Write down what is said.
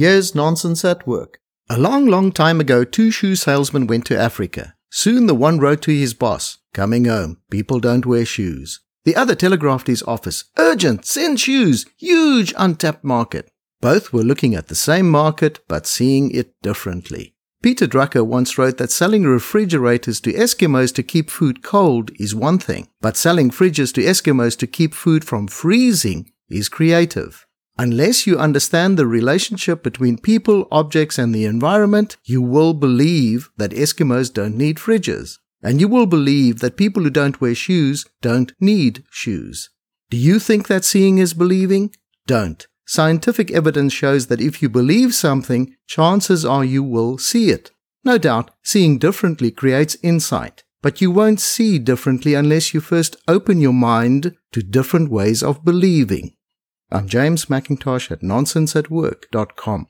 Here's nonsense at work. A long, long time ago, two shoe salesmen went to Africa. Soon the one wrote to his boss, Coming home, people don't wear shoes. The other telegraphed his office, Urgent, send shoes, huge untapped market. Both were looking at the same market, but seeing it differently. Peter Drucker once wrote that selling refrigerators to Eskimos to keep food cold is one thing, but selling fridges to Eskimos to keep food from freezing is creative. Unless you understand the relationship between people, objects, and the environment, you will believe that Eskimos don't need fridges. And you will believe that people who don't wear shoes don't need shoes. Do you think that seeing is believing? Don't. Scientific evidence shows that if you believe something, chances are you will see it. No doubt, seeing differently creates insight, but you won't see differently unless you first open your mind to different ways of believing. I'm James McIntosh at nonsenseatwork.com.